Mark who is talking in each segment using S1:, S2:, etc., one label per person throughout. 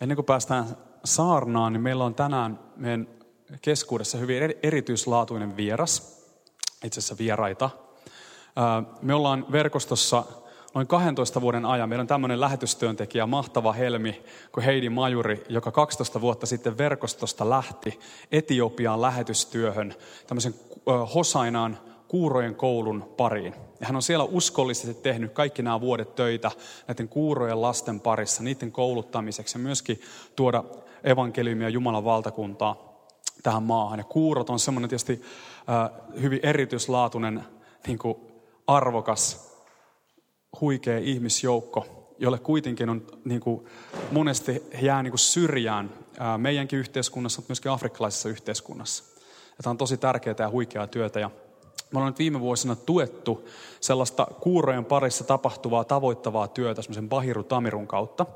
S1: Ennen kuin päästään saarnaan, niin meillä on tänään meidän keskuudessa hyvin erityislaatuinen vieras, itse asiassa vieraita. Me ollaan verkostossa noin 12 vuoden ajan. Meillä on tämmöinen lähetystyöntekijä, mahtava helmi, kuin Heidi Majuri, joka 12 vuotta sitten verkostosta lähti Etiopiaan lähetystyöhön, tämmöisen Hosainaan kuurojen koulun pariin. Ja hän on siellä uskollisesti tehnyt kaikki nämä vuodet töitä näiden kuurojen lasten parissa, niiden kouluttamiseksi ja myöskin tuoda evankeliumia Jumalan valtakuntaa tähän maahan. Ja kuurot on semmoinen tietysti äh, hyvin erityislaatuinen, niin kuin arvokas, huikea ihmisjoukko, jolle kuitenkin on niin kuin, monesti jää niin kuin syrjään äh, meidänkin yhteiskunnassa, mutta myöskin afrikkalaisessa yhteiskunnassa. Ja tämä on tosi tärkeää ja huikeaa työtä. Ja me ollaan nyt viime vuosina tuettu sellaista kuurojen parissa tapahtuvaa tavoittavaa työtä semmoisen Bahiru Tamirun kautta.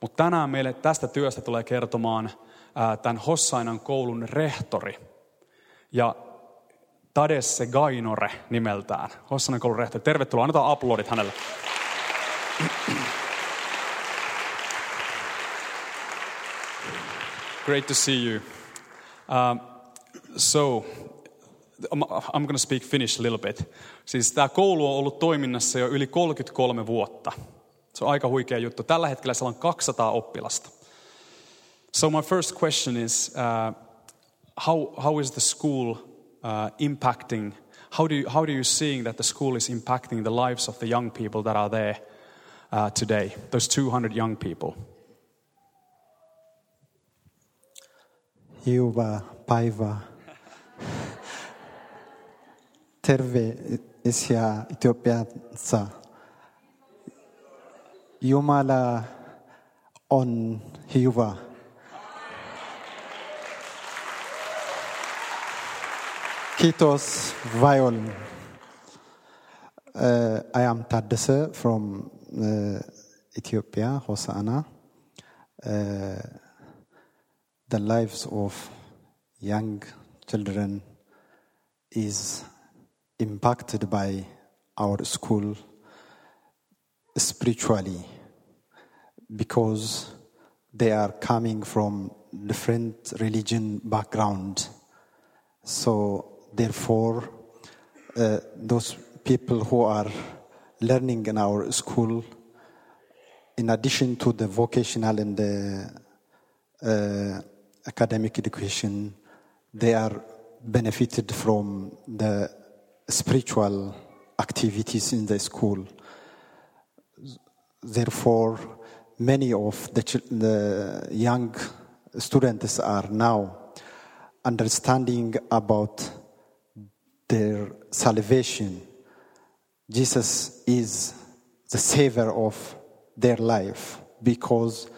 S1: Mutta tänään meille tästä työstä tulee kertomaan tämän Hossainan koulun rehtori. Ja Tadesse Gainore nimeltään. Hossainan koulun rehtori. Tervetuloa, annetaan aplodit hänelle. Great to see you. Uh, so, I'm going to speak Finnish a little bit. Siis tämä koulu on ollut toiminnassa jo yli 33 vuotta. Se on aika huikea juttu. Tällä hetkellä siellä on 200 oppilasta. So my first question is, uh, how, how is the school uh, impacting, how do, you, how do you seeing that the school is impacting the lives of the young people that are there uh, today, those 200 young people?
S2: Hyvää päivää terve esia etiopiansa jumala on hyvä kiitos vaion uh, i am tadese from uh, ethiopia hosanna uh, the lives of young children is impacted by our school spiritually because they are coming from different religion background. So therefore uh, those people who are learning in our school in addition to the vocational and the uh, academic education they are benefited from the spiritual activities in the school. Therefore, many of the, the young students are now understanding about their salvation. Jesus is the savior of their life because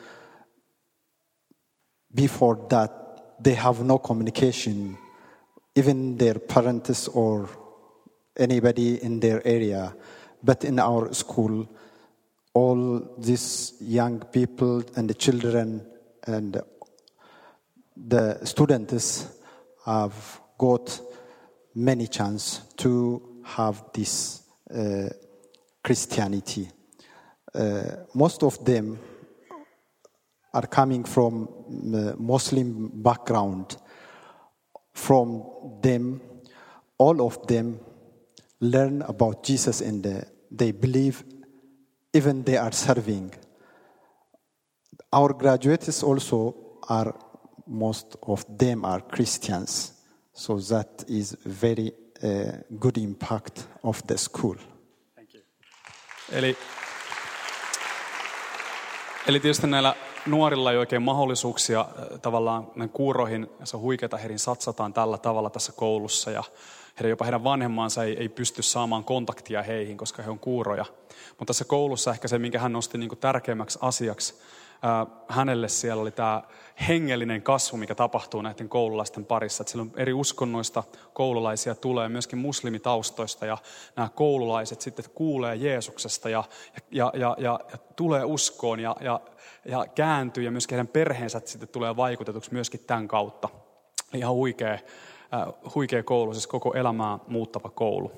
S2: before that they have no communication, even their parents or anybody in their area. But in our school, all these young people and the children and the students have got many chance to have this uh, Christianity. Uh, most of them are coming from Muslim background. From them, all of them learn about Jesus and uh, they believe even they are serving. Our graduates also are, most of them are Christians. So that is very uh, good impact of the school.
S1: Thank you. Eli, eli tietysti näillä nuorilla ei oikein mahdollisuuksia tavallaan näin kuuroihin, se on huikeata, heidän satsataan tällä tavalla tässä koulussa. Ja heidän, jopa heidän vanhemmansa ei, ei pysty saamaan kontaktia heihin, koska he on kuuroja. Mutta tässä koulussa ehkä se, minkä hän nosti niin kuin tärkeimmäksi asiaksi, hänelle siellä oli tämä hengellinen kasvu, mikä tapahtuu näiden koululaisten parissa. Että siellä on eri uskonnoista koululaisia tulee, myöskin muslimitaustoista, ja nämä koululaiset sitten kuulee Jeesuksesta ja, ja, ja, ja, ja tulee uskoon ja, ja, ja kääntyy, ja myöskin heidän perheensä sitten tulee vaikutetuksi myöskin tämän kautta. Ihan huikea huikea koulu, siis koko elämää muuttava koulu.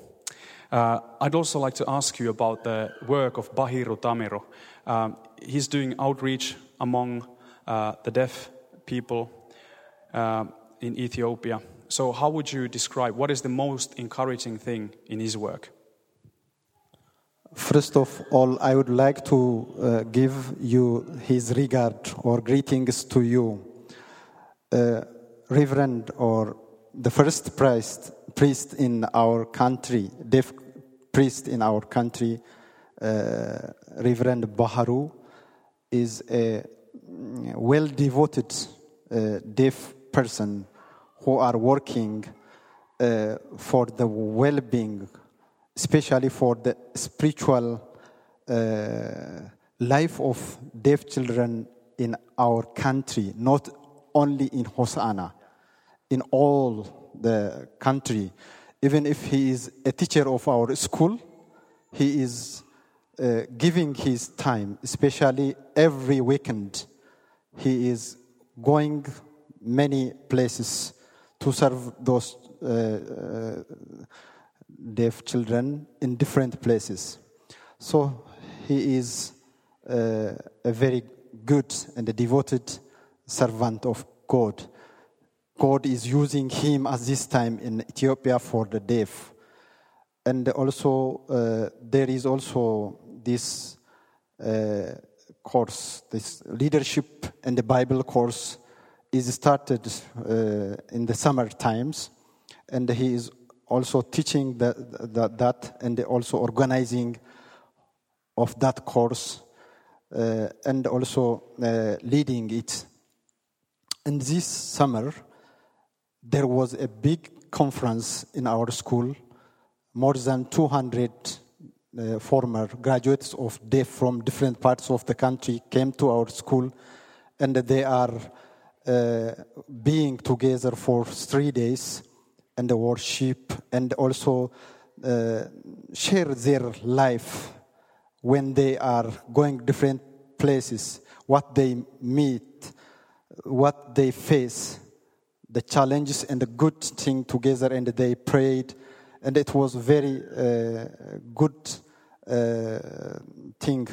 S1: Uh, I'd also like to ask you about the work of Bahiru Tamiru. Uh, he's doing outreach among uh, the deaf people uh, in Ethiopia. So, how would you describe what is the most encouraging thing in his work?
S2: First of all, I would like to uh, give you his regard or greetings to you, uh, Reverend or the first priest, priest in our country, deaf priest in our country, uh, Reverend Baharu, is a well devoted uh, deaf person who are working uh, for the well being, especially for the spiritual uh, life of deaf children in our country, not only in Hosanna, in all the country. Even if he is a teacher of our school, he is uh, giving his time, especially every weekend. He is going many places to serve those uh, uh, deaf children in different places. So he is uh, a very good and a devoted servant of God. God is using him at this time in Ethiopia for the deaf. And also, uh, there is also this uh, course, this leadership and the Bible course is started uh, in the summer times, and he is also teaching that, that, that and also organizing of that course, uh, and also uh, leading it. And this summer, there was a big conference in our school. More than 200 uh, former graduates of deaf from different parts of the country came to our school, and they are uh, being together for three days and worship and also uh, share their life when they are going different places, what they meet, what they face, the challenges and the good thing together, and they prayed, and it was very uh, good uh, thing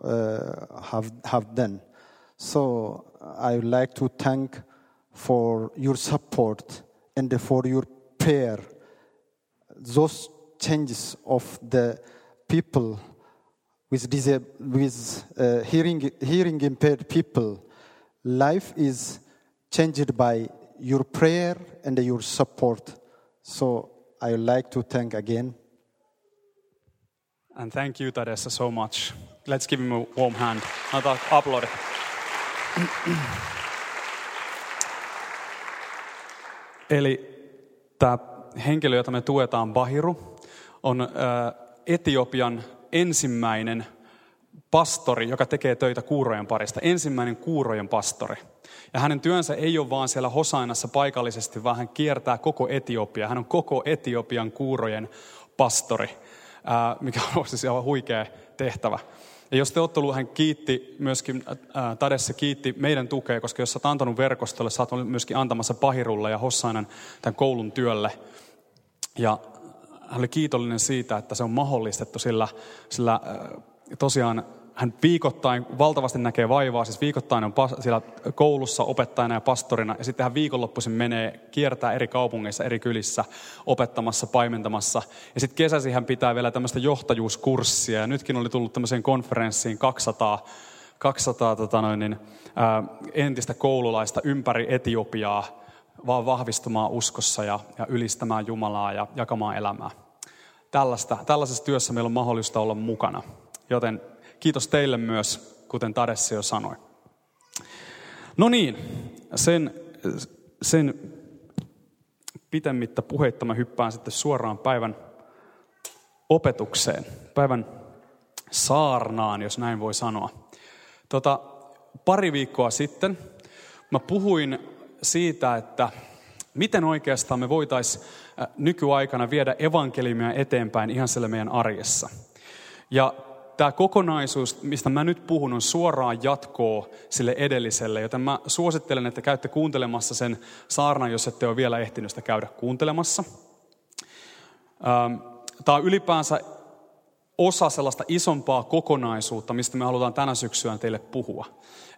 S2: uh, have have done. So I would like to thank for your support and for your prayer. Those changes of the people with, disab- with uh, hearing, hearing impaired people, life is changed by your prayer and your support. So I would like to thank again.
S1: And thank you, Tadessa, so much. Let's give him a warm hand. Another applaud. Eli tämä henkilö, jota me tuetaan, Bahiru, on äh, Etiopian ensimmäinen pastori, joka tekee töitä kuurojen parista. Ensimmäinen kuurojen pastori. Ja hänen työnsä ei ole vaan siellä Hosainassa paikallisesti, vaan hän kiertää koko Etiopia. Hän on koko Etiopian kuurojen pastori, mikä on siis aivan huikea tehtävä. Ja jos te olette ollut, hän kiitti myöskin, ää, Tadessa kiitti meidän tukea, koska jos sä oot antanut verkostolle, sä oot myöskin antamassa Pahirulle ja Hossainan tämän koulun työlle. Ja hän oli kiitollinen siitä, että se on mahdollistettu, sillä, sillä tosiaan hän viikoittain valtavasti näkee vaivaa, siis viikoittain on siellä koulussa opettajana ja pastorina, ja sitten hän viikonloppuisin menee, kiertää eri kaupungeissa, eri kylissä, opettamassa, paimentamassa. Ja sitten kesäsi hän pitää vielä tämmöistä johtajuuskurssia, ja nytkin oli tullut tämmöiseen konferenssiin 200, 200 tota noin, niin, ää, entistä koululaista ympäri Etiopiaa, vaan vahvistumaan uskossa ja, ja ylistämään Jumalaa ja jakamaan elämää. Tällaista, tällaisessa työssä meillä on mahdollista olla mukana. Joten kiitos teille myös, kuten Tadesse jo sanoi. No niin, sen, sen pitemmittä puheitta mä hyppään sitten suoraan päivän opetukseen, päivän saarnaan, jos näin voi sanoa. Tota, pari viikkoa sitten mä puhuin siitä, että miten oikeastaan me voitaisiin nykyaikana viedä evankeliumia eteenpäin ihan siellä meidän arjessa. Ja tämä kokonaisuus, mistä mä nyt puhun, on suoraan jatkoa sille edelliselle, joten mä suosittelen, että käytte kuuntelemassa sen saarnan, jos ette ole vielä ehtinyt sitä käydä kuuntelemassa. Tämä on ylipäänsä osa sellaista isompaa kokonaisuutta, mistä me halutaan tänä syksyä teille puhua.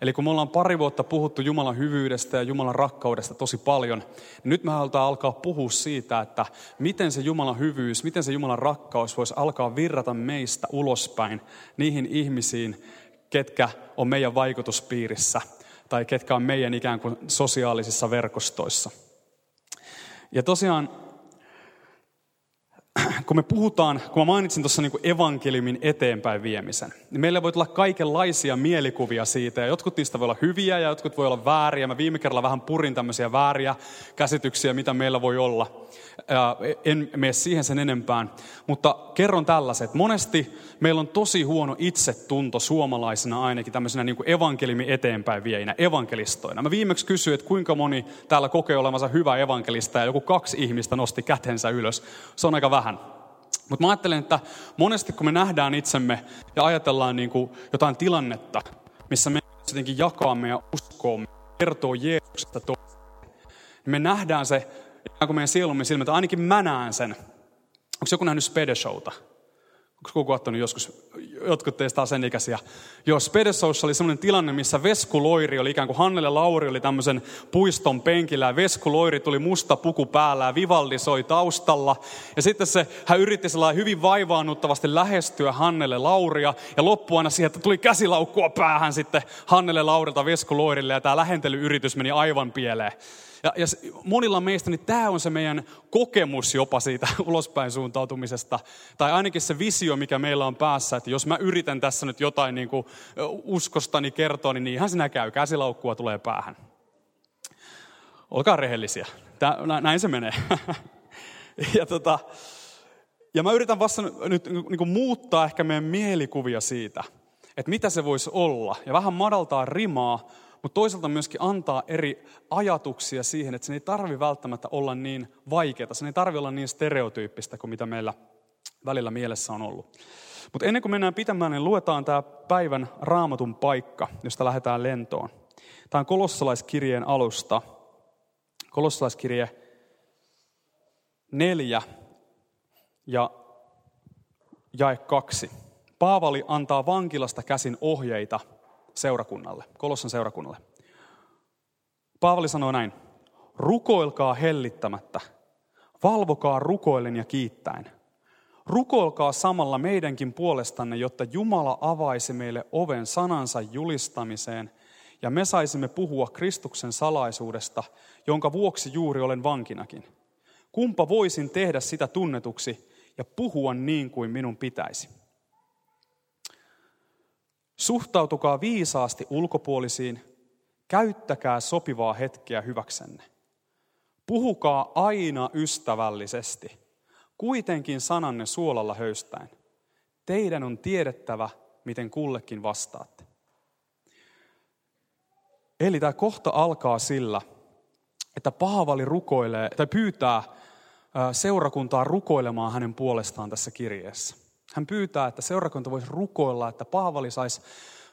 S1: Eli kun me ollaan pari vuotta puhuttu Jumalan hyvyydestä ja Jumalan rakkaudesta tosi paljon, niin nyt me halutaan alkaa puhua siitä, että miten se Jumalan hyvyys, miten se Jumalan rakkaus voisi alkaa virrata meistä ulospäin niihin ihmisiin, ketkä on meidän vaikutuspiirissä tai ketkä on meidän ikään kuin sosiaalisissa verkostoissa. Ja tosiaan kun me puhutaan, kun mä mainitsin tuossa niin evankeliumin eteenpäin viemisen, niin meillä voi tulla kaikenlaisia mielikuvia siitä, ja jotkut niistä voi olla hyviä ja jotkut voi olla vääriä. Mä viime kerralla vähän purin tämmöisiä vääriä käsityksiä, mitä meillä voi olla. En mene siihen sen enempään, mutta kerron tällaiset. Monesti meillä on tosi huono itsetunto suomalaisena ainakin tämmöisenä niin evankeliumin eteenpäin vieinä, evankelistoina. Mä viimeksi kysyin, että kuinka moni täällä kokee olevansa hyvä evankelista, ja joku kaksi ihmistä nosti kätensä ylös. Se on aika vähän. Mutta mä ajattelen, että monesti kun me nähdään itsemme ja ajatellaan niin kuin jotain tilannetta, missä me jotenkin jakaa meidän uskoa, kertoo Jeesuksesta toiselle, niin me nähdään se kuin meidän sielumme silmät, ainakin mä näen sen. Onko joku nähnyt Spede-showta? Onko joku katsonut joskus, jotkut teistä sen ikäisiä. Joo, Spedesoussa oli semmoinen tilanne, missä Vesku Loiri oli ikään kuin Hannele Lauri oli tämmöisen puiston penkillä ja Vesku Loiri tuli musta puku päällä ja Vivaldi soi taustalla. Ja sitten se, hän yritti sellainen hyvin vaivaannuttavasti lähestyä Hannele Lauria ja loppuana siihen, että tuli käsilaukkua päähän sitten Hannele Laurilta Vesku Loirille ja tämä lähentelyyritys meni aivan pieleen. Ja, ja monilla meistä, niin tämä on se meidän kokemus jopa siitä ulospäin suuntautumisesta. Tai ainakin se visio, mikä meillä on päässä, että jos mä yritän tässä nyt jotain niin kuin uskostani kertoa, niin ihan sinä käy. Käsilaukkua tulee päähän. Olkaa rehellisiä. Tää, näin se menee. ja, tota, ja mä yritän vasta nyt niin kuin muuttaa ehkä meidän mielikuvia siitä, että mitä se voisi olla. Ja vähän madaltaa rimaa, mutta toisaalta myöskin antaa eri ajatuksia siihen, että se ei tarvi välttämättä olla niin vaikeaa, se ei tarvi olla niin stereotyyppistä kuin mitä meillä välillä mielessä on ollut. Mutta ennen kuin mennään pitämään, niin luetaan tämä päivän raamatun paikka, josta lähdetään lentoon. Tämä on kolossalaiskirjeen alusta. Kolossalaiskirje neljä ja jae kaksi. Paavali antaa vankilasta käsin ohjeita seurakunnalle, Kolossan seurakunnalle. Paavali sanoo näin, rukoilkaa hellittämättä, valvokaa rukoillen ja kiittäen. Rukoilkaa samalla meidänkin puolestanne, jotta Jumala avaisi meille oven sanansa julistamiseen ja me saisimme puhua Kristuksen salaisuudesta, jonka vuoksi juuri olen vankinakin. Kumpa voisin tehdä sitä tunnetuksi ja puhua niin kuin minun pitäisi. Suhtautukaa viisaasti ulkopuolisiin, käyttäkää sopivaa hetkeä hyväksenne. Puhukaa aina ystävällisesti, kuitenkin sananne suolalla höystäen. Teidän on tiedettävä, miten kullekin vastaatte. Eli tämä kohta alkaa sillä, että Paavali rukoilee tai pyytää seurakuntaa rukoilemaan hänen puolestaan tässä kirjeessä. Hän pyytää, että seurakunta voisi rukoilla, että Paavali saisi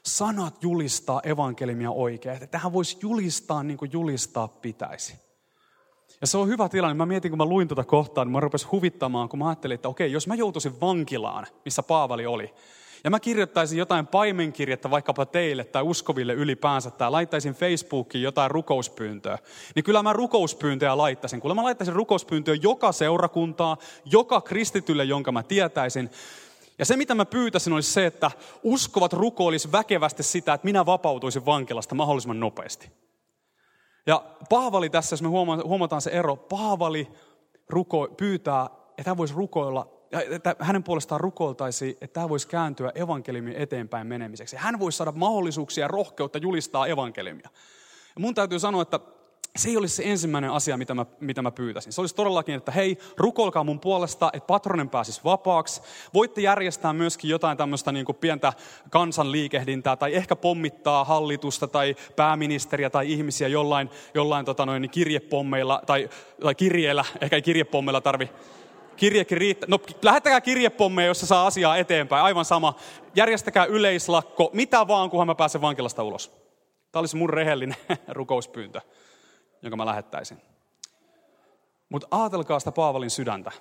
S1: sanat julistaa evankelimia oikein. Että hän voisi julistaa niin kuin julistaa pitäisi. Ja se on hyvä tilanne. Mä mietin, kun mä luin tuota kohtaa, niin mä rupesin huvittamaan, kun mä ajattelin, että okei, jos mä joutuisin vankilaan, missä Paavali oli, ja mä kirjoittaisin jotain paimenkirjettä vaikkapa teille tai uskoville ylipäänsä, tai laittaisin Facebookiin jotain rukouspyyntöä, niin kyllä mä rukouspyyntöjä laittaisin. Kyllä mä laittaisin rukouspyyntöä joka seurakuntaa, joka kristitylle, jonka mä tietäisin. Ja se, mitä mä pyytäisin, olisi se, että uskovat rukoilisi väkevästi sitä, että minä vapautuisin vankilasta mahdollisimman nopeasti. Ja Paavali tässä, jos me huomataan se ero, Paavali ruko, pyytää, että hän voisi rukoilla, että hänen puolestaan rukoiltaisiin, että hän voisi kääntyä evankeliumin eteenpäin menemiseksi. Hän voisi saada mahdollisuuksia ja rohkeutta julistaa evankeliumia. Ja mun täytyy sanoa, että se ei olisi se ensimmäinen asia, mitä mä, mitä mä pyytäisin. Se olisi todellakin, että hei, rukolkaa mun puolesta, että patronen pääsisi vapaaksi. Voitte järjestää myöskin jotain tämmöistä niin kuin pientä kansanliikehdintää tai ehkä pommittaa hallitusta tai pääministeriä tai ihmisiä jollain, jollain tota noin, kirjepommeilla tai, tai kirjeellä, ehkä ei kirjepommeilla tarvi, kirjekin riittää. No lähettäkää kirjepommeja, jos se saa asiaa eteenpäin, aivan sama. Järjestäkää yleislakko, mitä vaan, kunhan mä pääsen vankilasta ulos. Tämä olisi mun rehellinen rukouspyyntö jonka mä lähettäisin. Mutta ajatelkaa sitä Paavalin sydäntä.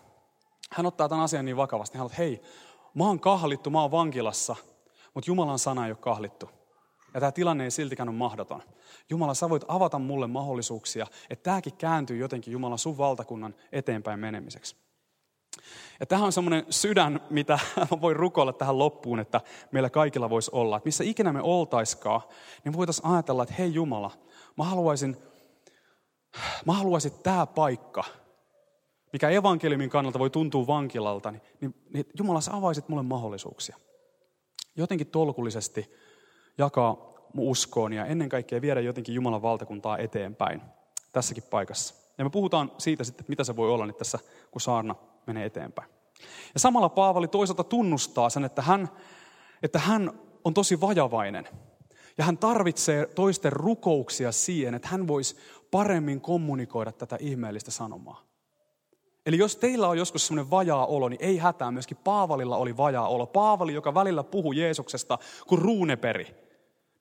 S1: Hän ottaa tämän asian niin vakavasti. Hän on, hei, mä oon kahlittu, mä oon vankilassa, mutta Jumalan sana ei ole kahlittu. Ja tämä tilanne ei siltikään ole mahdoton. Jumala, sä voit avata mulle mahdollisuuksia, että tämäkin kääntyy jotenkin Jumalan sun valtakunnan eteenpäin menemiseksi. Ja tähän on semmoinen sydän, mitä mä voin rukoilla tähän loppuun, että meillä kaikilla voisi olla. Että missä ikinä me oltaiskaan, niin voitaisiin ajatella, että hei Jumala, mä haluaisin, mä haluaisin tämä paikka, mikä evankeliumin kannalta voi tuntua vankilalta, niin, niin, niin Jumala, sä avaisit mulle mahdollisuuksia. Jotenkin tolkullisesti jakaa mun uskoon ja ennen kaikkea viedä jotenkin Jumalan valtakuntaa eteenpäin tässäkin paikassa. Ja me puhutaan siitä sitten, että mitä se voi olla nyt tässä, kun saarna menee eteenpäin. Ja samalla Paavali toisaalta tunnustaa sen, että hän, että hän on tosi vajavainen. Ja hän tarvitsee toisten rukouksia siihen, että hän voisi paremmin kommunikoida tätä ihmeellistä sanomaa. Eli jos teillä on joskus semmoinen vajaa olo, niin ei hätää. Myöskin Paavalilla oli vajaa olo. Paavali, joka välillä puhuu Jeesuksesta kuin ruuneperi.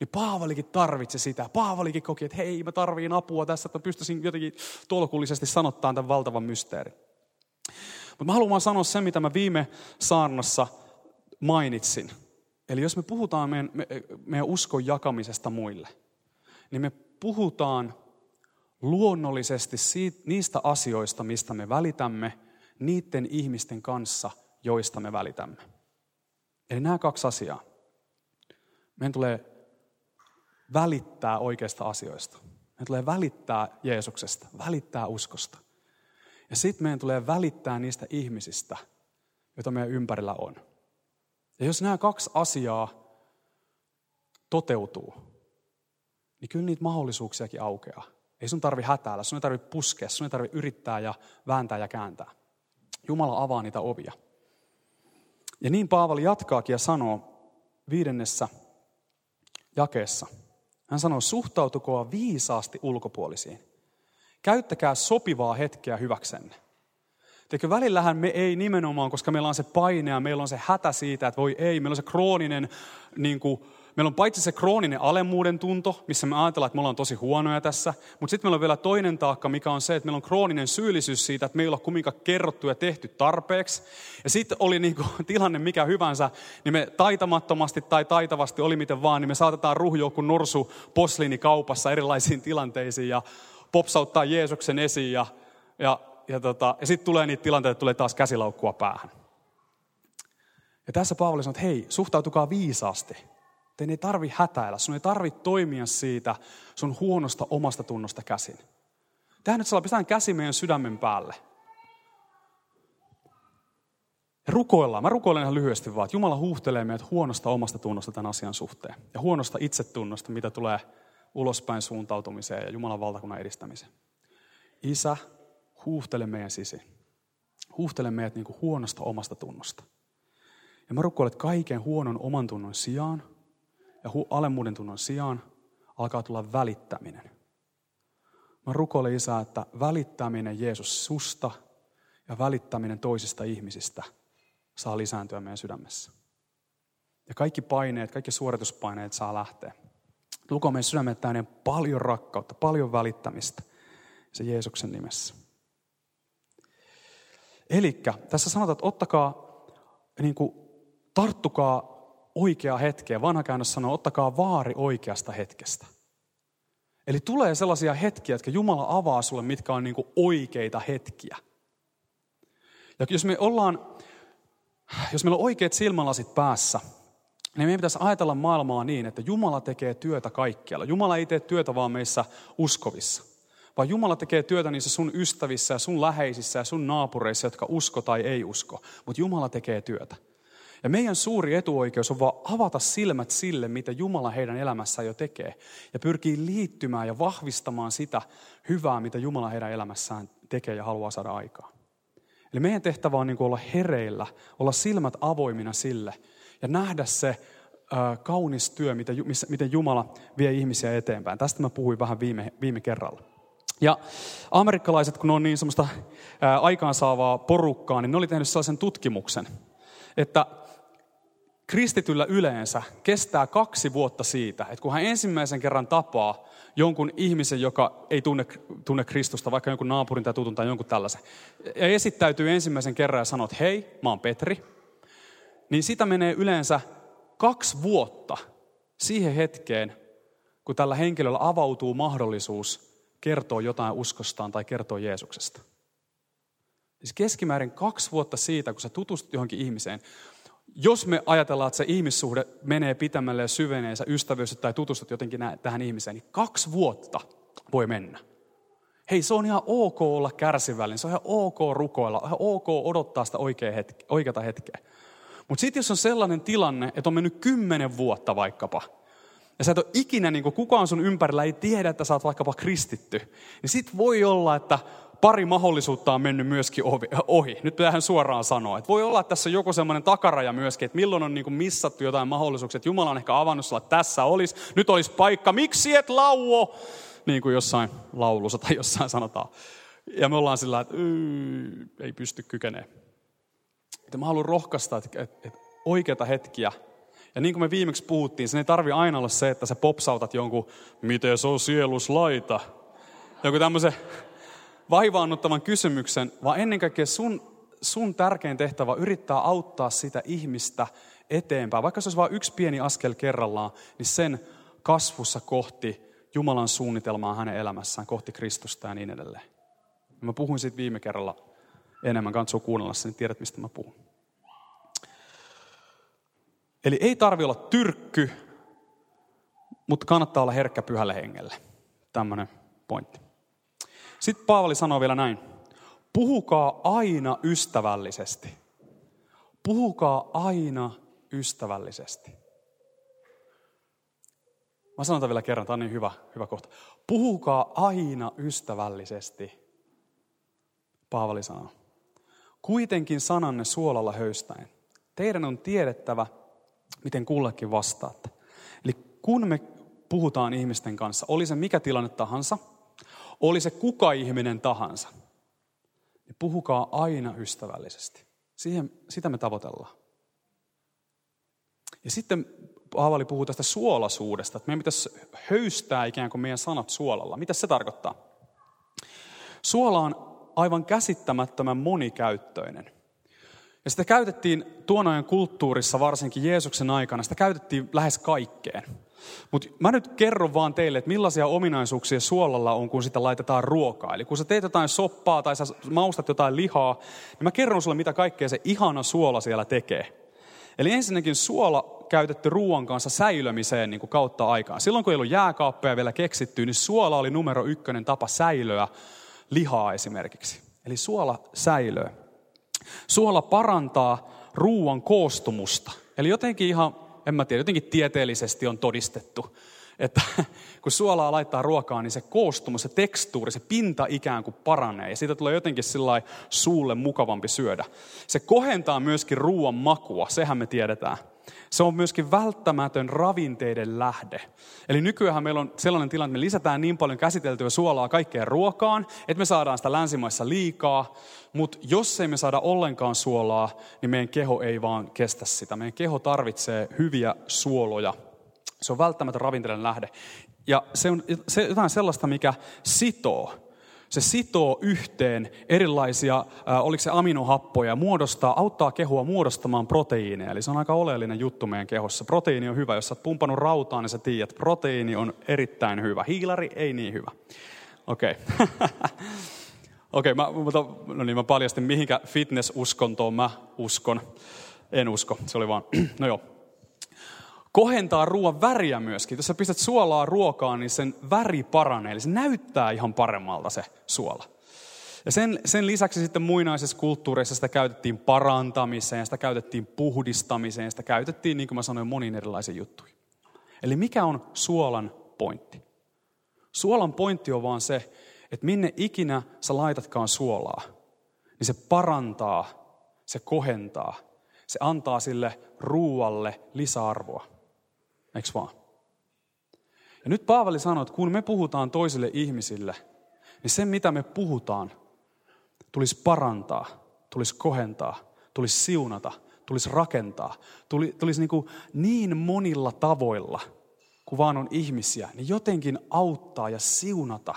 S1: Niin Paavalikin tarvitsi sitä. Paavalikin koki, että hei, mä tarviin apua tässä, että pystyisin jotenkin tolkullisesti sanottaa tämän valtavan mysteerin. Mutta mä haluan sanoa sen, mitä mä viime saarnassa mainitsin. Eli jos me puhutaan meidän, meidän uskon jakamisesta muille, niin me puhutaan luonnollisesti siitä, niistä asioista, mistä me välitämme, niiden ihmisten kanssa, joista me välitämme. Eli nämä kaksi asiaa. Meidän tulee välittää oikeista asioista. Meidän tulee välittää Jeesuksesta, välittää uskosta. Ja sitten meidän tulee välittää niistä ihmisistä, joita meidän ympärillä on. Ja jos nämä kaksi asiaa toteutuu, niin kyllä niitä mahdollisuuksiakin aukeaa. Ei sun tarvi hätäällä, sun ei tarvi puskea, sun ei tarvi yrittää ja vääntää ja kääntää. Jumala avaa niitä ovia. Ja niin Paavali jatkaakin ja sanoo viidennessä jakeessa. Hän sanoo, suhtautukoa viisaasti ulkopuolisiin. Käyttäkää sopivaa hetkeä hyväksenne. Teikö välillähän me ei nimenomaan, koska meillä on se paine ja meillä on se hätä siitä, että voi ei, meillä on se krooninen niin kuin, Meillä on paitsi se krooninen alemmuuden tunto, missä me ajatellaan, että me ollaan tosi huonoja tässä, mutta sitten meillä on vielä toinen taakka, mikä on se, että meillä on krooninen syyllisyys siitä, että me ei olla kumminkaan kerrottu ja tehty tarpeeksi. Ja sitten oli niin kuin, tilanne mikä hyvänsä, niin me taitamattomasti tai taitavasti, oli miten vaan, niin me saatetaan ruhjoa kuin norsu posliinikaupassa erilaisiin tilanteisiin ja popsauttaa Jeesuksen esiin ja, ja, ja, tota, ja sitten tulee niitä tilanteita, että tulee taas käsilaukkua päähän. Ja tässä Paavali sanoo, että hei, suhtautukaa viisaasti. Teidän ei tarvi hätäillä, sun ei tarvi toimia siitä sun huonosta omasta tunnosta käsin. Tähän nyt pistetään käsi meidän sydämen päälle. Ja rukoillaan. Mä rukoilen ihan lyhyesti vaan, että Jumala huuhtelee meidät huonosta omasta tunnosta tämän asian suhteen. Ja huonosta itsetunnosta, mitä tulee ulospäin suuntautumiseen ja Jumalan valtakunnan edistämiseen. Isä, huuhtele meidän sisi. Huuhtele meidät niin kuin huonosta omasta tunnosta. Ja mä rukoilen, että kaiken huonon oman tunnon sijaan – ja alemmuuden tunnon sijaan alkaa tulla välittäminen. Mä rukoilen Isä, että välittäminen Jeesus susta ja välittäminen toisista ihmisistä saa lisääntyä meidän sydämessä. Ja kaikki paineet, kaikki suorituspaineet saa lähteä. Luko meidän sydämet paljon rakkautta, paljon välittämistä. Se Jeesuksen nimessä. Eli tässä sanotaan, että ottakaa, niin kuin, tarttukaa oikea hetkeä. Vanha käännös sanoo, ottakaa vaari oikeasta hetkestä. Eli tulee sellaisia hetkiä, että Jumala avaa sulle, mitkä on niin kuin oikeita hetkiä. Ja jos me ollaan, jos meillä on oikeat silmälasit päässä, niin meidän pitäisi ajatella maailmaa niin, että Jumala tekee työtä kaikkialla. Jumala ei tee työtä vaan meissä uskovissa, vaan Jumala tekee työtä niissä sun ystävissä ja sun läheisissä ja sun naapureissa, jotka usko tai ei usko. Mutta Jumala tekee työtä. Ja meidän suuri etuoikeus on vaan avata silmät sille, mitä Jumala heidän elämässään jo tekee. Ja pyrkii liittymään ja vahvistamaan sitä hyvää, mitä Jumala heidän elämässään tekee ja haluaa saada aikaa. Eli meidän tehtävä on niin olla hereillä, olla silmät avoimina sille ja nähdä se kaunis työ, miten Jumala vie ihmisiä eteenpäin. Tästä mä puhuin vähän viime, viime kerralla. Ja amerikkalaiset, kun ne on niin semmoista aikaansaavaa porukkaa, niin ne oli tehnyt sellaisen tutkimuksen, että kristityllä yleensä kestää kaksi vuotta siitä, että kun hän ensimmäisen kerran tapaa jonkun ihmisen, joka ei tunne, tunne Kristusta, vaikka jonkun naapurin tai tutun tai jonkun tällaisen, ja esittäytyy ensimmäisen kerran ja sanoo, että hei, mä oon Petri, niin sitä menee yleensä kaksi vuotta siihen hetkeen, kun tällä henkilöllä avautuu mahdollisuus kertoa jotain uskostaan tai kertoa Jeesuksesta. Siis keskimäärin kaksi vuotta siitä, kun sä tutustut johonkin ihmiseen, jos me ajatellaan, että se ihmissuhde menee pitämälle ja syvenee, sä ystävyys tai tutustut jotenkin tähän ihmiseen, niin kaksi vuotta voi mennä. Hei, se on ihan ok olla kärsivällinen, se on ihan ok rukoilla, ihan ok odottaa sitä oikea hetke, oikeata hetkeä. Mutta sitten jos on sellainen tilanne, että on mennyt kymmenen vuotta vaikkapa, ja sä et ole ikinä, niin kukaan sun ympärillä ei tiedä, että sä oot vaikkapa kristitty, niin sit voi olla, että pari mahdollisuutta on mennyt myöskin ohi. Nyt pitää suoraan sanoa. Että voi olla, että tässä on joku semmoinen takaraja myöskin, että milloin on niin missattu jotain mahdollisuuksia. Että Jumala on ehkä avannut sulla, että tässä olisi, nyt olisi paikka, miksi et lauo? Niin kuin jossain laulussa tai jossain sanotaan. Ja me ollaan sillä, että ei pysty kykeneen. Että mä haluan rohkaista, että, että, että oikeita hetkiä ja niin kuin me viimeksi puhuttiin, sen ei tarvi aina olla se, että sä popsautat jonkun, miten se on sieluslaita. Joku tämmöisen vaivaannuttavan kysymyksen, vaan ennen kaikkea sun, sun tärkein tehtävä on yrittää auttaa sitä ihmistä eteenpäin. Vaikka se olisi vain yksi pieni askel kerrallaan, niin sen kasvussa kohti Jumalan suunnitelmaa hänen elämässään, kohti Kristusta ja niin edelleen. Mä puhuin siitä viime kerralla enemmän, kannattaa kuunnella sen, niin tiedät mistä mä puhun. Eli ei tarvi olla tyrkky, mutta kannattaa olla herkkä pyhälle hengelle. Tämmöinen pointti. Sitten Paavali sanoo vielä näin. Puhukaa aina ystävällisesti. Puhukaa aina ystävällisesti. Mä sanon tämän vielä kerran, tämä on niin hyvä, hyvä kohta. Puhukaa aina ystävällisesti. Paavali sanoo. Kuitenkin sananne suolalla höystäen. Teidän on tiedettävä, miten kullekin vastaatte. Eli kun me puhutaan ihmisten kanssa, oli se mikä tilanne tahansa – oli se kuka ihminen tahansa, niin puhukaa aina ystävällisesti. Siihen, sitä me tavoitellaan. Ja sitten Paavali puhuu tästä suolasuudesta, että meidän pitäisi höystää ikään kuin meidän sanat suolalla. Mitä se tarkoittaa? Suola on aivan käsittämättömän monikäyttöinen. Ja sitä käytettiin tuon ajan kulttuurissa, varsinkin Jeesuksen aikana, sitä käytettiin lähes kaikkeen. Mutta mä nyt kerron vaan teille, että millaisia ominaisuuksia suolalla on, kun sitä laitetaan ruokaa. Eli kun sä teet jotain soppaa tai sä maustat jotain lihaa, niin mä kerron sulle, mitä kaikkea se ihana suola siellä tekee. Eli ensinnäkin suola käytetty ruoan kanssa säilömiseen niin kuin kautta aikaan. Silloin kun ei ollut jääkaappeja vielä keksitty, niin suola oli numero ykkönen tapa säilöä lihaa esimerkiksi. Eli suola säilöä. Suola parantaa ruoan koostumusta. Eli jotenkin ihan en mä tiedä, jotenkin tieteellisesti on todistettu, että kun suolaa laittaa ruokaan, niin se koostumus, se tekstuuri, se pinta ikään kuin paranee. Ja siitä tulee jotenkin sillä suulle mukavampi syödä. Se kohentaa myöskin ruoan makua, sehän me tiedetään. Se on myöskin välttämätön ravinteiden lähde. Eli nykyään meillä on sellainen tilanne, että me lisätään niin paljon käsiteltyä suolaa kaikkeen ruokaan, että me saadaan sitä länsimaissa liikaa. Mutta jos ei me saada ollenkaan suolaa, niin meidän keho ei vaan kestä sitä. Meidän keho tarvitsee hyviä suoloja. Se on välttämätön ravinteiden lähde. Ja se on jotain sellaista, mikä sitoo. Se sitoo yhteen erilaisia, äh, oliko se aminohappoja, muodostaa, auttaa kehua muodostamaan proteiineja. Eli se on aika oleellinen juttu meidän kehossa. Proteiini on hyvä. Jos sä oot pumpannut rautaa, niin sä tiedät, että proteiini on erittäin hyvä. Hiilari ei niin hyvä. Okei. Okay. Okei, okay, mä, no niin, mä paljastin, mihinkä fitness-uskontoon mä uskon. En usko, se oli vaan, no joo, kohentaa ruoan väriä myöskin. Jos sä pistät suolaa ruokaan, niin sen väri paranee. Eli se näyttää ihan paremmalta se suola. Ja sen, sen lisäksi sitten muinaisessa kulttuureissa sitä käytettiin parantamiseen, sitä käytettiin puhdistamiseen, sitä käytettiin, niin kuin mä sanoin, moniin erilaisiin juttuihin. Eli mikä on suolan pointti? Suolan pointti on vaan se, että minne ikinä sä laitatkaan suolaa, niin se parantaa, se kohentaa, se antaa sille ruualle lisäarvoa. Eikö vaan? Ja nyt Paavali sanoo, että kun me puhutaan toisille ihmisille, niin se mitä me puhutaan, tulisi parantaa, tulisi kohentaa, tulisi siunata, tulisi rakentaa, tulisi niin, kuin niin monilla tavoilla, kun vaan on ihmisiä, niin jotenkin auttaa ja siunata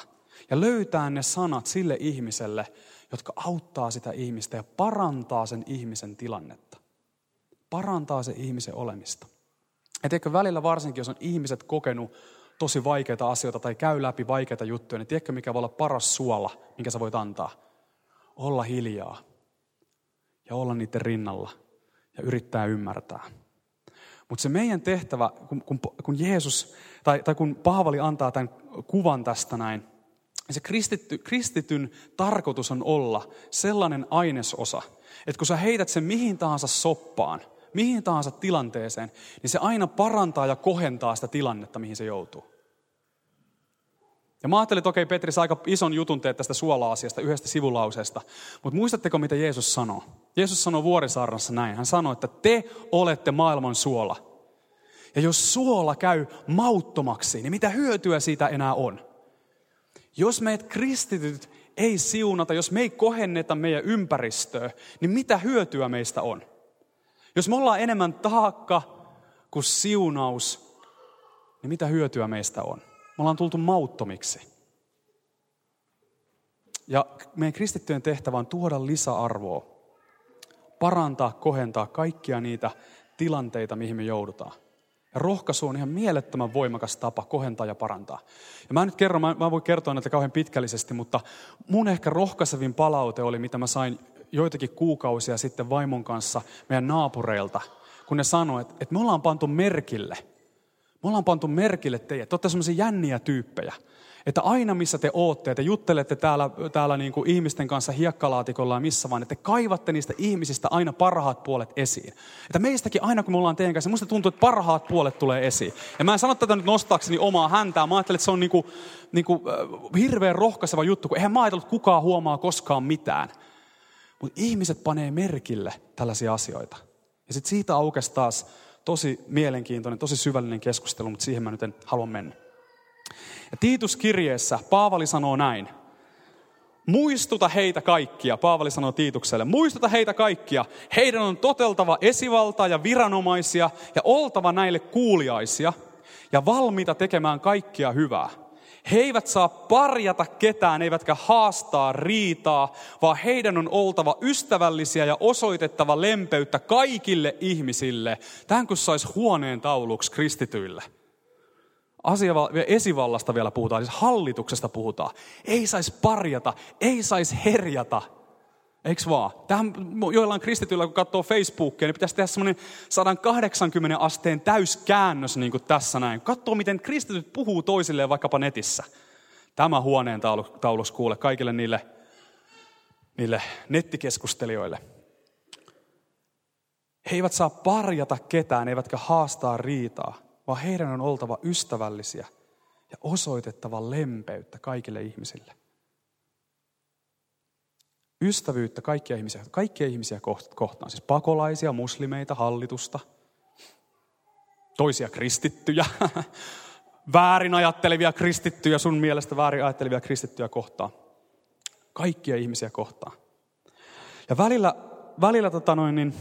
S1: ja löytää ne sanat sille ihmiselle, jotka auttaa sitä ihmistä ja parantaa sen ihmisen tilannetta. Parantaa se ihmisen olemista. Ja tiedätkö, välillä varsinkin, jos on ihmiset kokenut tosi vaikeita asioita tai käy läpi vaikeita juttuja, niin tiedätkö, mikä voi olla paras suola, minkä sä voit antaa? Olla hiljaa ja olla niiden rinnalla ja yrittää ymmärtää. Mutta se meidän tehtävä, kun, kun, kun Jeesus, tai, tai kun Paavali antaa tämän kuvan tästä näin, niin se kristitty, kristityn tarkoitus on olla sellainen ainesosa, että kun sä heität sen mihin tahansa soppaan, mihin tahansa tilanteeseen, niin se aina parantaa ja kohentaa sitä tilannetta, mihin se joutuu. Ja mä ajattelin, että okei, Petri aika ison jutun teet tästä suola-asiasta, yhdestä sivulauseesta. Mutta muistatteko, mitä Jeesus sanoo? Jeesus sanoo vuorisaarnassa näin. Hän sanoi, että te olette maailman suola. Ja jos suola käy mauttomaksi, niin mitä hyötyä siitä enää on? Jos meidät kristityt ei siunata, jos me ei kohenneta meidän ympäristöä, niin mitä hyötyä meistä on? Jos me ollaan enemmän taakka kuin siunaus, niin mitä hyötyä meistä on? Me ollaan tultu mauttomiksi. Ja meidän kristittyjen tehtävä on tuoda lisäarvoa, parantaa, kohentaa kaikkia niitä tilanteita, mihin me joudutaan. Ja rohkaisu on ihan mielettömän voimakas tapa kohentaa ja parantaa. Ja mä nyt kerron, mä, mä voin kertoa näitä kauhean pitkällisesti, mutta mun ehkä rohkaisevin palaute oli, mitä mä sain joitakin kuukausia sitten vaimon kanssa meidän naapureilta, kun ne sanoivat, että, että me ollaan pantu merkille – me ollaan pantu merkille teidät. Te olette sellaisia jänniä tyyppejä. Että aina missä te ootte, te juttelette täällä, täällä niin kuin ihmisten kanssa hiekkalaatikolla ja missä vaan, että te kaivatte niistä ihmisistä aina parhaat puolet esiin. Että meistäkin aina kun me ollaan teidän kanssa, musta tuntuu, että parhaat puolet tulee esiin. Ja mä en sano tätä nyt nostaakseni omaa häntää, mä ajattelen, että se on niin kuin, niin kuin, äh, hirveän rohkaiseva juttu, kun eihän mä ajatellut, että kukaan huomaa koskaan mitään. Mutta ihmiset panee merkille tällaisia asioita. Ja sitten siitä aukesi taas tosi mielenkiintoinen, tosi syvällinen keskustelu, mutta siihen mä nyt en halua mennä. Ja Tiituskirjeessä Paavali sanoo näin. Muistuta heitä kaikkia, Paavali sanoo Tiitukselle, muistuta heitä kaikkia. Heidän on toteltava esivaltaa ja viranomaisia ja oltava näille kuuliaisia ja valmiita tekemään kaikkia hyvää. He eivät saa parjata ketään, eivätkä haastaa riitaa, vaan heidän on oltava ystävällisiä ja osoitettava lempeyttä kaikille ihmisille. Tähän kun saisi huoneen tauluksi kristityille. Asia, esivallasta vielä puhutaan, siis hallituksesta puhutaan. Ei saisi parjata, ei saisi herjata. Eikö vaan? Tähän joillain kristityillä, kun katsoo Facebookia, niin pitäisi tehdä semmoinen 180 asteen täyskäännös niin kuin tässä näin. Katsoo, miten kristityt puhuu toisilleen vaikkapa netissä. Tämä huoneen taulus kuule kaikille niille, niille nettikeskustelijoille. He eivät saa parjata ketään, eivätkä haastaa riitaa, vaan heidän on oltava ystävällisiä ja osoitettava lempeyttä kaikille ihmisille ystävyyttä kaikkia ihmisiä, kaikkia ihmisiä kohtaan. Siis pakolaisia, muslimeita, hallitusta, toisia kristittyjä, väärin ajattelevia kristittyjä, sun mielestä väärin ajattelevia kristittyjä kohtaan. Kaikkia ihmisiä kohtaan. Ja välillä, välillä tota noin, niin,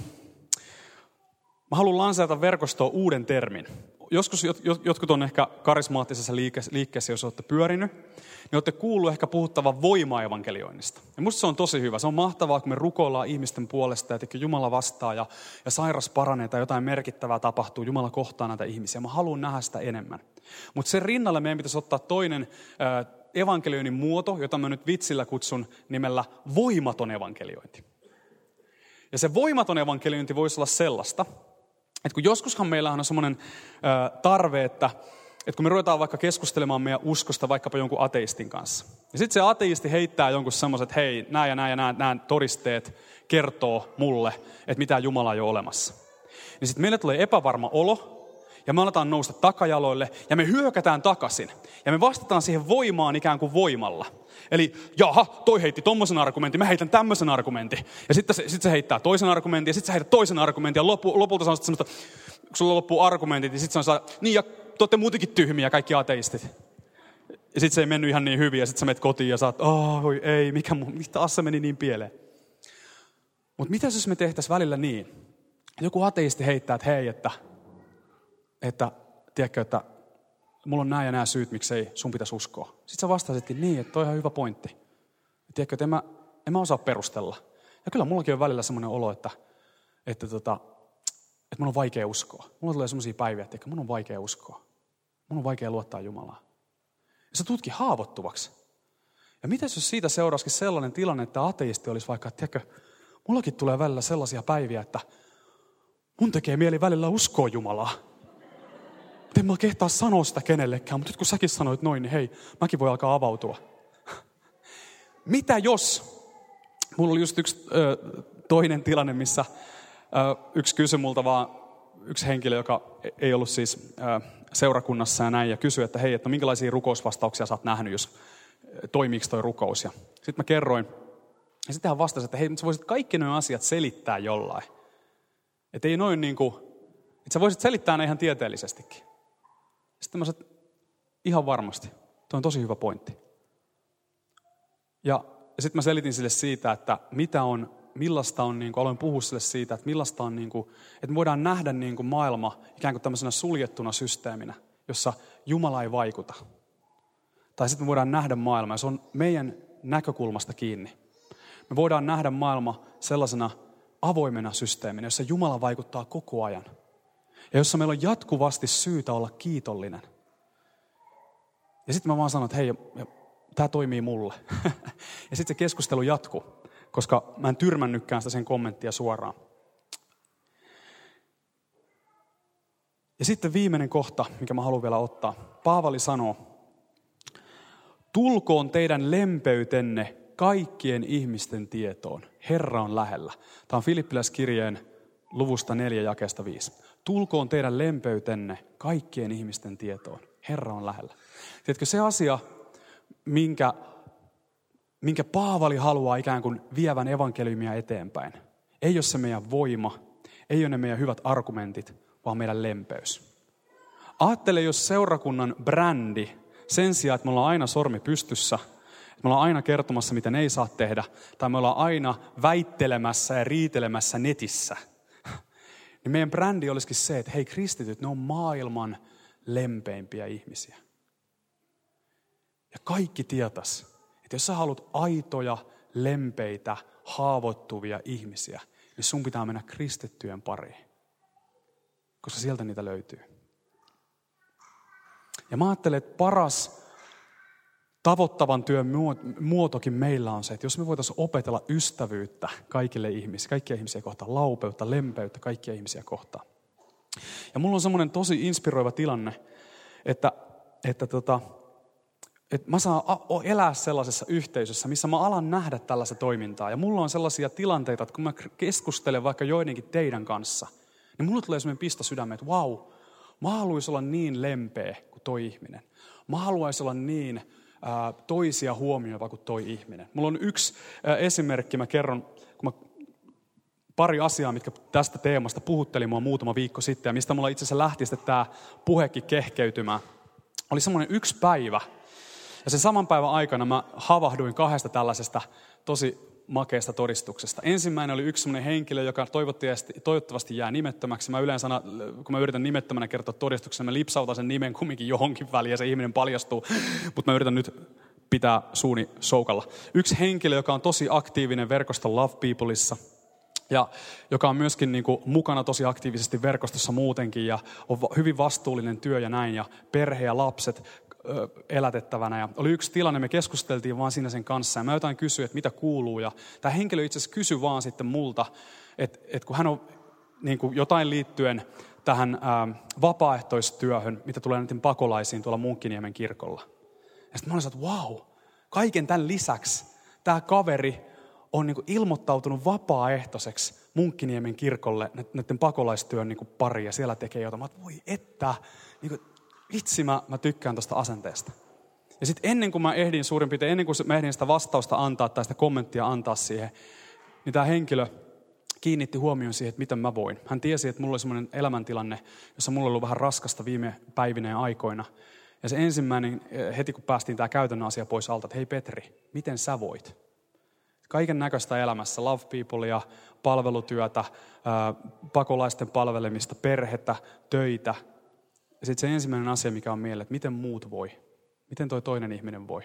S1: mä haluan lanseata verkostoon uuden termin joskus jotkut on ehkä karismaattisessa liikkeessä, jos olette pyörinyt, niin olette kuullut ehkä puhuttavan voimaevankelioinnista. Ja musta se on tosi hyvä. Se on mahtavaa, kun me rukoillaan ihmisten puolesta ja Jumala vastaa ja, ja sairas paranee tai jotain merkittävää tapahtuu. Jumala kohtaa näitä ihmisiä. Mä haluan nähdä sitä enemmän. Mutta sen rinnalle meidän pitäisi ottaa toinen äh, evankelioinnin muoto, jota mä nyt vitsillä kutsun nimellä voimaton evankeliointi. Ja se voimaton evankeliointi voisi olla sellaista, että kun joskushan meillä on semmoinen tarve, että, että kun me ruvetaan vaikka keskustelemaan meidän uskosta vaikkapa jonkun ateistin kanssa. Ja sitten se ateisti heittää jonkun semmoisen, että hei, nämä ja nämä ja nämä, nämä todisteet kertoo mulle, että mitä Jumala ei ole olemassa. Niin sitten meille tulee epävarma olo, ja me aletaan nousta takajaloille, ja me hyökätään takaisin. Ja me vastataan siihen voimaan ikään kuin voimalla. Eli jaha, toi heitti tommosen argumentin, mä heitän tämmöisen argumentin. Ja sitten se, sit se heittää toisen argumentin, ja sitten se heittää toisen argumentin, ja lopu, lopulta sanoo semmoista, kun sulla loppuu argumentit, niin sitten se on niin ja te olette muutenkin tyhmiä kaikki ateistit. Ja sitten se ei mennyt ihan niin hyvin, ja sitten sä menet kotiin ja saat, oh, voi ei, mikä mun, taas se meni niin pieleen. Mutta mitä jos me tehtäisiin välillä niin? Joku ateisti heittää, että hei, että, että tiedätkö, että mulla on nämä ja nämä syyt, miksei sun pitäisi uskoa. Sitten sä vastasitkin niin, että toi on ihan hyvä pointti. Ja tiedätkö, että en mä, en mä osaa perustella. Ja kyllä mullakin on välillä semmoinen olo, että, että tota, että mun on vaikea uskoa. Mulla tulee sellaisia päiviä, että mun on vaikea uskoa. Mun on vaikea luottaa Jumalaa. Ja se tutki haavoittuvaksi. Ja miten jos siitä seurasikin sellainen tilanne, että ateisti olisi vaikka, että tiedätkö, mullakin tulee välillä sellaisia päiviä, että mun tekee mieli välillä uskoa Jumalaa. En mä kehtaa sanoa sitä kenellekään, mutta nyt kun säkin sanoit noin, niin hei, mäkin voi alkaa avautua. Mitä jos, mulla oli just yksi ö, toinen tilanne, missä ö, yksi kysyi multa vaan, yksi henkilö, joka ei ollut siis ö, seurakunnassa ja näin, ja kysyi, että hei, että minkälaisia rukousvastauksia sä oot nähnyt, jos toimiiko toi rukous. Ja sitten mä kerroin, ja sitten hän vastasi, että hei, mutta sä voisit kaikki nuo asiat selittää jollain. Että ei noin niin kuin, että sä voisit selittää ne ihan tieteellisestikin. Sitten mä sanoin, ihan varmasti, tuo on tosi hyvä pointti. Ja, ja sitten mä selitin sille siitä, että mitä on, millaista on, niin kuin, aloin puhua sille siitä, että millaista on, niin kuin, että me voidaan nähdä niin kuin maailma ikään kuin tämmöisenä suljettuna systeeminä, jossa Jumala ei vaikuta. Tai sitten me voidaan nähdä maailma, ja se on meidän näkökulmasta kiinni. Me voidaan nähdä maailma sellaisena avoimena systeeminä, jossa Jumala vaikuttaa koko ajan. Ja jossa meillä on jatkuvasti syytä olla kiitollinen. Ja sitten mä vaan sanon, että hei, tämä toimii mulle. ja sitten se keskustelu jatkuu, koska mä en tyrmännytkään sitä sen kommenttia suoraan. Ja sitten viimeinen kohta, mikä mä haluan vielä ottaa. Paavali sanoo, tulkoon teidän lempeytenne kaikkien ihmisten tietoon. Herra on lähellä. Tämä on Filippiläiskirjeen luvusta 4 jakesta 5. Tulkoon teidän lempeytenne kaikkien ihmisten tietoon. Herra on lähellä. Tiedätkö, se asia, minkä, minkä Paavali haluaa ikään kuin vievän evankeliumia eteenpäin, ei ole se meidän voima, ei ole ne meidän hyvät argumentit, vaan meidän lempeys. Ajattele, jos seurakunnan brändi, sen sijaan, että me ollaan aina sormi pystyssä, me ollaan aina kertomassa, miten ei saa tehdä, tai me ollaan aina väittelemässä ja riitelemässä netissä, niin meidän brändi olisikin se, että hei kristityt, ne on maailman lempeimpiä ihmisiä. Ja kaikki tietäisi, että jos sä haluat aitoja, lempeitä, haavoittuvia ihmisiä, niin sun pitää mennä kristittyjen pariin. Koska sieltä niitä löytyy. Ja mä ajattelen, että paras tavoittavan työn muotokin meillä on se, että jos me voitaisiin opetella ystävyyttä kaikille ihmisille, kaikkia ihmisiä kohtaan, laupeutta, lempeyttä kaikkia ihmisiä kohtaan. Ja mulla on semmoinen tosi inspiroiva tilanne, että, että tota, että mä saan elää sellaisessa yhteisössä, missä mä alan nähdä tällaista toimintaa. Ja mulla on sellaisia tilanteita, että kun mä keskustelen vaikka joidenkin teidän kanssa, niin mulla tulee sellainen pisto sydämeen, että vau, mä haluaisin olla niin lempeä kuin toi ihminen. Mä haluaisin olla niin toisia huomioiva kuin toi ihminen. Mulla on yksi esimerkki, mä kerron, kun mä pari asiaa, mitkä tästä teemasta puhutteli mua muutama viikko sitten, ja mistä mulla itse asiassa lähti sitten tämä puhekin kehkeytymään. Oli semmoinen yksi päivä, ja sen saman päivän aikana mä havahduin kahdesta tällaisesta tosi makeasta todistuksesta. Ensimmäinen oli yksi sellainen henkilö, joka toivottavasti, toivottavasti jää nimettömäksi. Mä yleensä, kun mä yritän nimettömänä kertoa todistuksen, mä lipsautan sen nimen kumminkin johonkin väliin ja se ihminen paljastuu. Mutta mä yritän nyt pitää suuni soukalla. Yksi henkilö, joka on tosi aktiivinen verkosto Love Peopleissa, ja joka on myöskin niin kuin mukana tosi aktiivisesti verkostossa muutenkin ja on hyvin vastuullinen työ ja näin ja perhe ja lapset elätettävänä. Ja oli yksi tilanne, me keskusteltiin vaan siinä sen kanssa ja mä jotain kysyin, että mitä kuuluu. Ja tämä henkilö itse asiassa kysyi vaan sitten multa, että, että kun hän on niin kuin jotain liittyen tähän ää, vapaaehtoistyöhön, mitä tulee näiden pakolaisiin tuolla Munkkiniemen kirkolla. Ja sitten mä olin että wow, kaiken tämän lisäksi tämä kaveri on niin ilmoittautunut vapaaehtoiseksi Munkkiniemen kirkolle näiden pakolaistyön niin pari ja siellä tekee jotain. Mä että voi että, niin kuin, vitsi mä, mä tykkään tuosta asenteesta. Ja sitten ennen kuin mä ehdin suurin piirtein, ennen kuin mä ehdin sitä vastausta antaa tai sitä kommenttia antaa siihen, niin tämä henkilö kiinnitti huomioon siihen, että miten mä voin. Hän tiesi, että mulla oli semmoinen elämäntilanne, jossa mulla oli ollut vähän raskasta viime päivinä ja aikoina. Ja se ensimmäinen, eh, heti kun päästiin tämä käytännön asia pois alta, että hei Petri, miten sä voit? Kaiken näköistä elämässä, love peoplea, palvelutyötä, pakolaisten palvelemista, perhettä, töitä, ja sitten se ensimmäinen asia, mikä on mieleen, että miten muut voi. Miten toi toinen ihminen voi.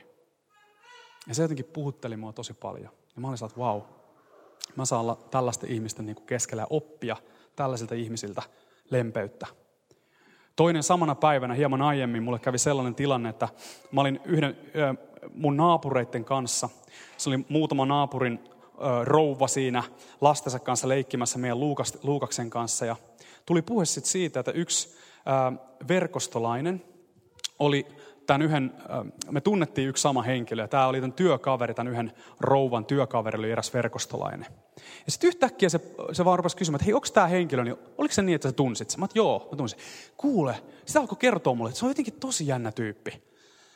S1: Ja se jotenkin puhutteli mua tosi paljon. Ja mä olin että vau, mä saan olla tällaisten ihmisten niin keskellä oppia tällaisilta ihmisiltä lempeyttä. Toinen samana päivänä, hieman aiemmin, mulle kävi sellainen tilanne, että mä olin yhden mun naapureiden kanssa. Se oli muutama naapurin rouva siinä lastensa kanssa leikkimässä meidän Luukaksen kanssa. Ja tuli puhe sitten siitä, että yksi verkostolainen oli tämän yhden, me tunnettiin yksi sama henkilö, ja tämä oli tämän työkaveri, tämän yhden rouvan työkaveri, oli eräs verkostolainen. Ja sitten yhtäkkiä se, se vaan rupesi kysymään, että hei, onko tämä henkilö, niin oliko se niin, että sä tunsit sen? Mä että joo, mä tunsin. Kuule, sitä alkoi kertoa mulle, että se on jotenkin tosi jännä tyyppi.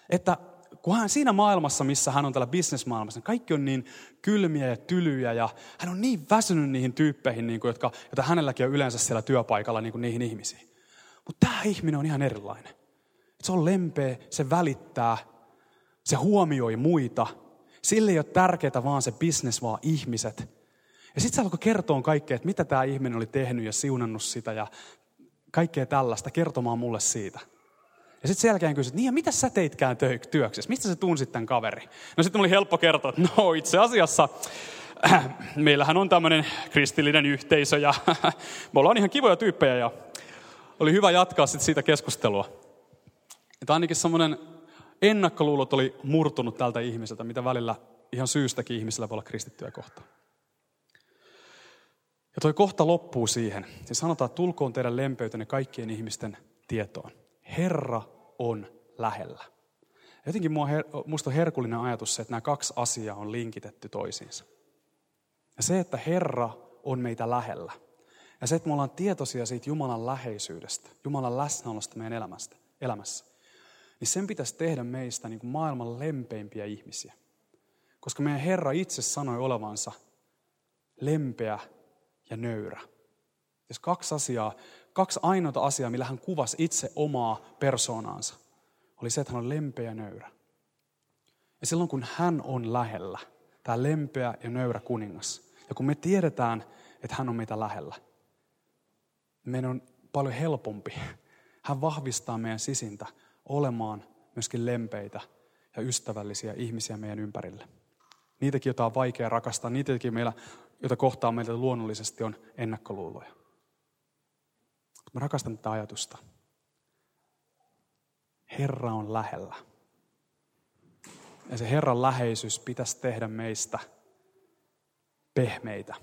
S1: Että kun hän siinä maailmassa, missä hän on tällä bisnesmaailmassa, niin kaikki on niin kylmiä ja tylyjä ja hän on niin väsynyt niihin tyyppeihin, niin kuin, jotka, joita hänelläkin on yleensä siellä työpaikalla niin kuin niihin ihmisiin. Mutta tämä ihminen on ihan erilainen. Se on lempeä, se välittää, se huomioi muita. Sille ei ole tärkeää vaan se bisnes, vaan ihmiset. Ja sitten se alkoi kertoa kaikkea, että mitä tämä ihminen oli tehnyt ja siunannut sitä ja kaikkea tällaista, kertomaan mulle siitä. Ja sitten sen jälkeen kysyt, niin ja mitä sä teitkään työksessä? Mistä sä tunsit tämän kaveri? No sitten oli helppo kertoa, että no itse asiassa äh, meillähän on tämmöinen kristillinen yhteisö ja me ollaan ihan kivoja tyyppejä ja oli hyvä jatkaa sitten siitä keskustelua. Että ainakin semmoinen ennakkoluulot oli murtunut tältä ihmiseltä, mitä välillä ihan syystäkin ihmisellä voi olla kristittyä kohtaan. Ja toi kohta loppuu siihen. Se sanotaan, että tulkoon teidän lempeytenne kaikkien ihmisten tietoon. Herra on lähellä. Jotenkin musta on herkullinen ajatus se, että nämä kaksi asiaa on linkitetty toisiinsa. Ja se, että Herra on meitä lähellä. Ja se, että me ollaan tietoisia siitä Jumalan läheisyydestä, Jumalan läsnäolosta meidän elämästä, elämässä. Niin sen pitäisi tehdä meistä niin kuin maailman lempeimpiä ihmisiä. Koska meidän Herra itse sanoi olevansa lempeä ja nöyrä. Jos kaksi asiaa, kaksi ainoata asiaa, millä hän kuvasi itse omaa persoonaansa, oli se, että hän on lempeä ja nöyrä. Ja silloin kun hän on lähellä, tämä lempeä ja nöyrä kuningas, ja kun me tiedetään, että hän on meitä lähellä, meidän on paljon helpompi. Hän vahvistaa meidän sisintä olemaan myöskin lempeitä ja ystävällisiä ihmisiä meidän ympärille. Niitäkin, joita on vaikea rakastaa, niitäkin meillä, joita kohtaa meiltä luonnollisesti on ennakkoluuloja. Mä rakastan tätä ajatusta. Herra on lähellä. Ja se Herran läheisyys pitäisi tehdä meistä pehmeitä,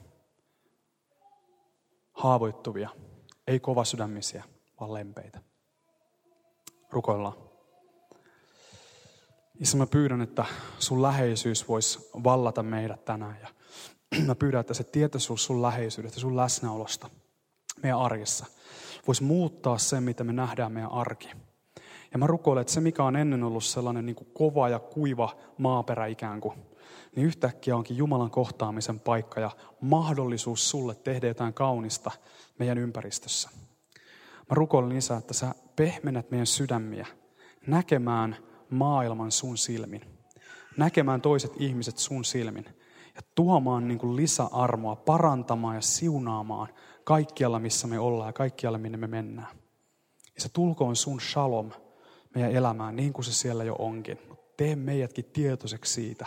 S1: haavoittuvia, ei kovasydämisiä, vaan lempeitä. Rukoillaan. Isä, mä pyydän, että sun läheisyys voisi vallata meidät tänään. Ja mä pyydän, että se tietoisuus sun läheisyydestä, sun läsnäolosta meidän arjessa voisi muuttaa sen, mitä me nähdään meidän arki. Ja mä rukoilen, että se mikä on ennen ollut sellainen niin kuin kova ja kuiva maaperä ikään kuin, niin yhtäkkiä onkin Jumalan kohtaamisen paikka ja mahdollisuus sulle tehdä jotain kaunista meidän ympäristössä. Mä rukoilen Isä, että sä pehmenät meidän sydämiä näkemään maailman sun silmin. Näkemään toiset ihmiset sun silmin. Ja tuomaan niin kuin lisäarmoa, parantamaan ja siunaamaan kaikkialla, missä me ollaan ja kaikkialla, minne me mennään. Se tulkoon sun shalom meidän elämään niin kuin se siellä jo onkin. Tee meidätkin tietoiseksi siitä,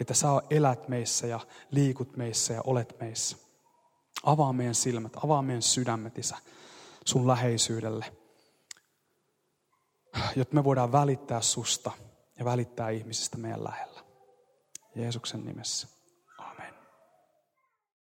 S1: että sä elät meissä ja liikut meissä ja olet meissä. Avaa meidän silmät, avaa meidän sydämet, Isä, sun läheisyydelle. Jotta me voidaan välittää susta ja välittää ihmisistä meidän lähellä. Jeesuksen nimessä.